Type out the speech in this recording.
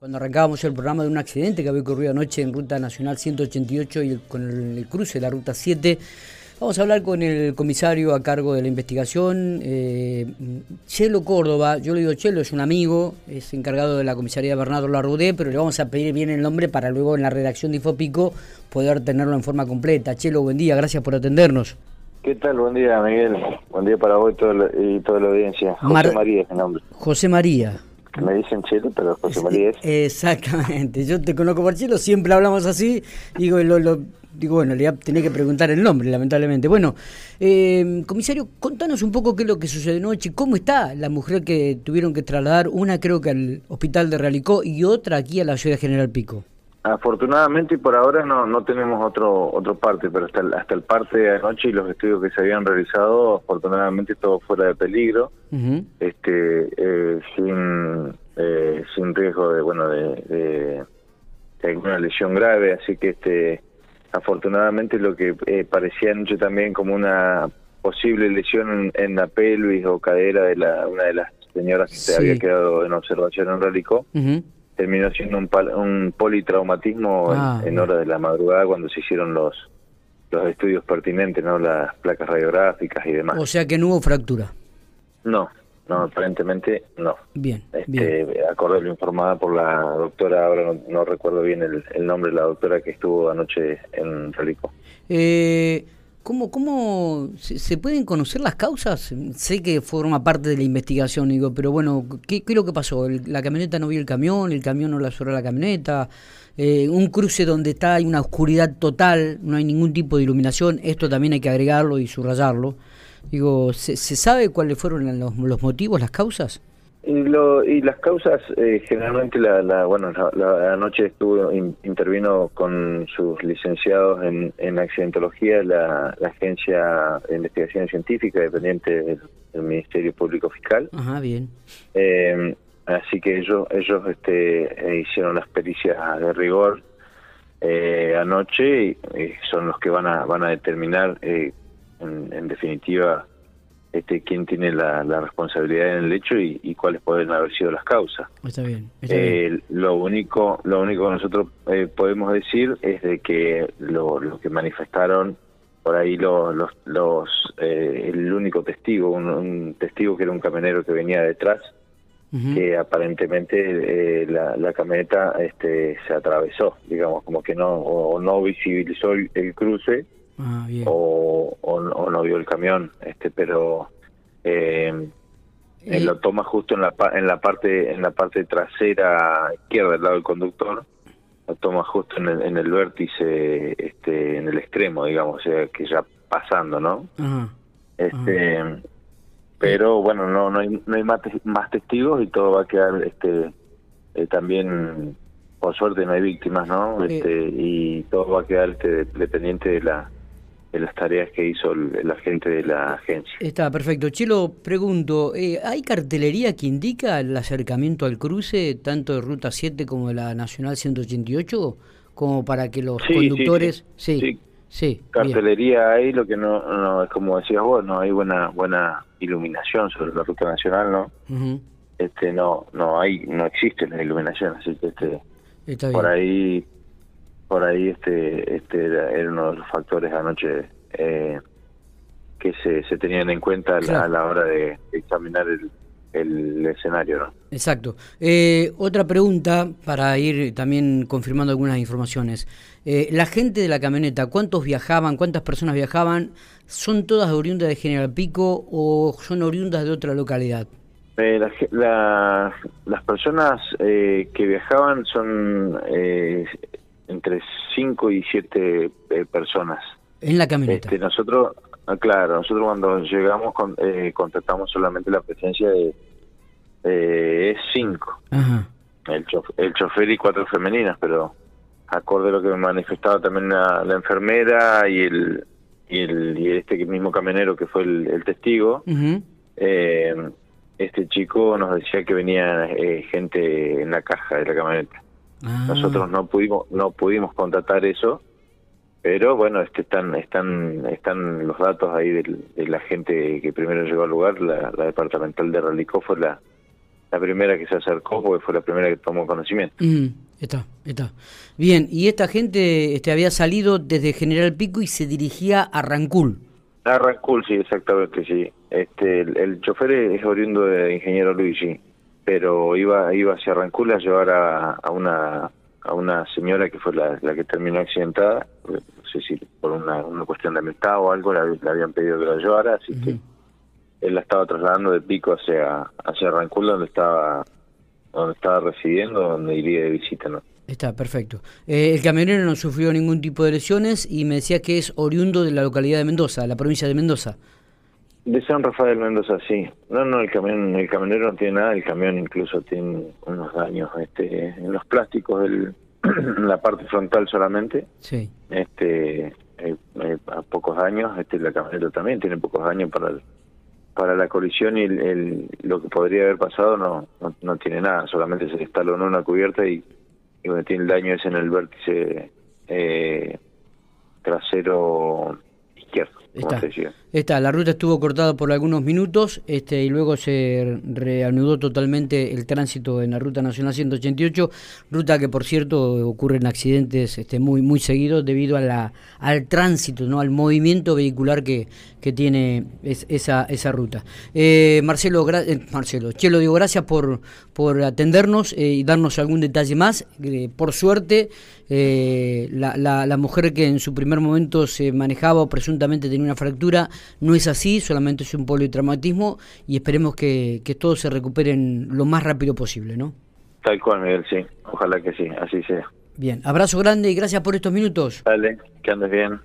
Cuando arrancábamos el programa de un accidente que había ocurrido anoche en Ruta Nacional 188 y con el, cruce de la Ruta 7, vamos a hablar con el comisario a cargo de la investigación, eh, Chelo Córdoba. Yo le digo Chelo, es un amigo, es encargado de la comisaría Bernardo Larrudé, pero le vamos a pedir bien el nombre para luego en la redacción de Infopico poder tenerlo en forma completa. Chelo, buen día, gracias por atendernos. ¿Qué tal? Buen día, Miguel. Buen día para vos y, toda la audiencia. José María es mi nombre. José María me dicen Chelo, pero José María es. Exactamente, yo te conozco por Chelo, siempre hablamos así, digo, lo, lo, digo bueno, le tenía que preguntar el nombre, lamentablemente. Bueno, eh, comisario, contanos un poco qué es lo que sucedió anoche, cómo está la mujer que tuvieron que trasladar, una creo que al hospital de Realicó y otra aquí a la ciudad General Pico. Afortunadamente y por ahora no no tenemos otro otro parte, pero hasta el, hasta el parte de anoche y los estudios que se habían realizado, afortunadamente todo fuera de peligro, este eh, sin eh, sin riesgo de bueno de, de, alguna lesión grave, así que este afortunadamente lo que eh, parecía anoche también como una posible lesión en, la pelvis o cadera de la una de las señoras que se había quedado en observación en Relicó terminó siendo un, un politraumatismo ah, en, hora de la madrugada cuando se hicieron los los estudios pertinentes, no las placas radiográficas y demás. O sea que no hubo fractura. No, no, aparentemente no. Bien, este, bien. Acorde lo informada por la doctora, ahora no, recuerdo bien el, el, nombre de la doctora que estuvo anoche en Relico. Eh, ¿Cómo, cómo se, pueden conocer las causas? Sé que forma parte de la investigación, digo, pero bueno, ¿qué, es lo que pasó? ¿La camioneta no vio el camión? ¿El camión no la cerró la camioneta? Eh, un cruce donde está hay una oscuridad total, no hay ningún tipo de iluminación, esto también hay que agregarlo y subrayarlo. Digo, ¿se, se sabe cuáles fueron los, los motivos, las causas? Y, lo, y las causas, eh, generalmente, la, la bueno, la, anoche estuvo intervino con sus licenciados en, en accidentología la, la Agencia de Investigación Científica dependiente del, Ministerio Público Fiscal. Ajá, bien. Eh, así que ellos ellos este, hicieron las pericias de rigor eh, anoche y, son los que van a van a determinar en, en definitiva este, quién tiene la, responsabilidad en el hecho y, cuáles pueden haber sido las causas. Está bien. Eh, lo único, lo único que nosotros eh, podemos decir es de que lo, que manifestaron por ahí los, los, eh, el único testigo, un, testigo que era un camionero que venía detrás, que aparentemente la, camioneta este, se atravesó, digamos, como que no o no visibilizó el cruce Ah, o, o, no vio el camión, este, pero eh, lo toma justo en la en la parte en la parte trasera izquierda del lado del conductor, lo toma justo en el, en el vértice, este, en el extremo, digamos, o sea, que ya pasando, ¿no? Este, pero bueno, no no hay no hay más, más testigos y todo va a quedar este eh, también por suerte no hay víctimas, ¿no? Este, y todo va a quedar este, dependiente de la de las tareas que hizo el, agente de la agencia. Está perfecto. Chelo, pregunto, eh, ¿hay cartelería que indica el acercamiento al cruce, tanto de Ruta 7 como de la Nacional 188, como para que los conductores... Sí, sí, cartelería hay, lo que no, no, es como decías vos, no hay buena buena iluminación sobre la Ruta Nacional, ¿no? este No no hay no existe la iluminación, así que este por ahí por ahí este este era, uno de los factores anoche eh, que se, se tenían en cuenta a la, hora de examinar el, el escenario. ¿no? Exacto. Eh, otra pregunta para ir también confirmando algunas informaciones. Eh, la gente de la camioneta, ¿cuántos viajaban? ¿Cuántas personas viajaban? ¿Son todas oriundas de General Pico o son oriundas de otra localidad? las personas que viajaban son entre 5 y 7 eh, personas. En la camioneta. Este, nosotros, ah, claro, nosotros cuando llegamos con, eh, contratamos solamente la presencia de eh, 5. El, el chofer y cuatro femeninas, pero acorde a lo que me manifestaba también la, enfermera y el, y el y este mismo camionero que fue el, testigo, eh, este chico nos decía que venía gente en la caja de la camioneta. Ah. Nosotros no pudimos no pudimos contratar eso, pero bueno, este están están están los datos ahí de la gente que primero llegó al lugar, la, departamental de Relicó fue la la primera que se acercó porque fue la primera que tomó conocimiento. está, está. Bien, y esta gente este, había salido desde General Pico y se dirigía a Rancul. A Rancul, sí, exactamente, sí. Este, el, chofer es oriundo de Ingeniero Luigi, pero iba iba hacia Rancul a llevar a, una a una señora que fue la, que terminó accidentada, no sé si por una, una cuestión de amistad o algo, le, habían pedido que la llevara, así que él la estaba trasladando de Pico hacia hacia Rancul donde estaba donde estaba residiendo donde iría de visita no está perfecto. Eh, el camionero no sufrió ningún tipo de lesiones y me decía que es oriundo de la localidad de Mendoza la provincia de Mendoza de San Rafael Mendoza sí. No no el camión el camionero no tiene nada el camión incluso tiene unos daños este en los plásticos del la parte frontal solamente. Sí. Este eh, eh, a pocos años este la camioneta también tiene pocos años para el para la colisión y el, lo que podría haber pasado no, no, tiene nada, solamente se instaló una cubierta y, y tiene el daño es en el vértice eh, trasero izquierdo. Está, está, la ruta estuvo cortada por algunos minutos este, y luego se reanudó totalmente el tránsito en la Ruta Nacional 188, ruta que por cierto ocurren accidentes este, muy muy seguidos debido a la, al tránsito, no al movimiento vehicular que, que tiene esa, esa ruta. Eh, Marcelo, eh, Marcelo, Chelo, digo, gracias por, por atendernos eh, y darnos algún detalle más. por suerte, la, la, la mujer que en su primer momento se manejaba o presuntamente tenía una fractura, no es así, solamente es un politraumatismo y esperemos que, que todos se recuperen lo más rápido posible, ¿no? Tal cual, Miguel, sí. Ojalá que sí, así sea. Bien, abrazo grande y gracias por estos minutos. Dale, que andes bien.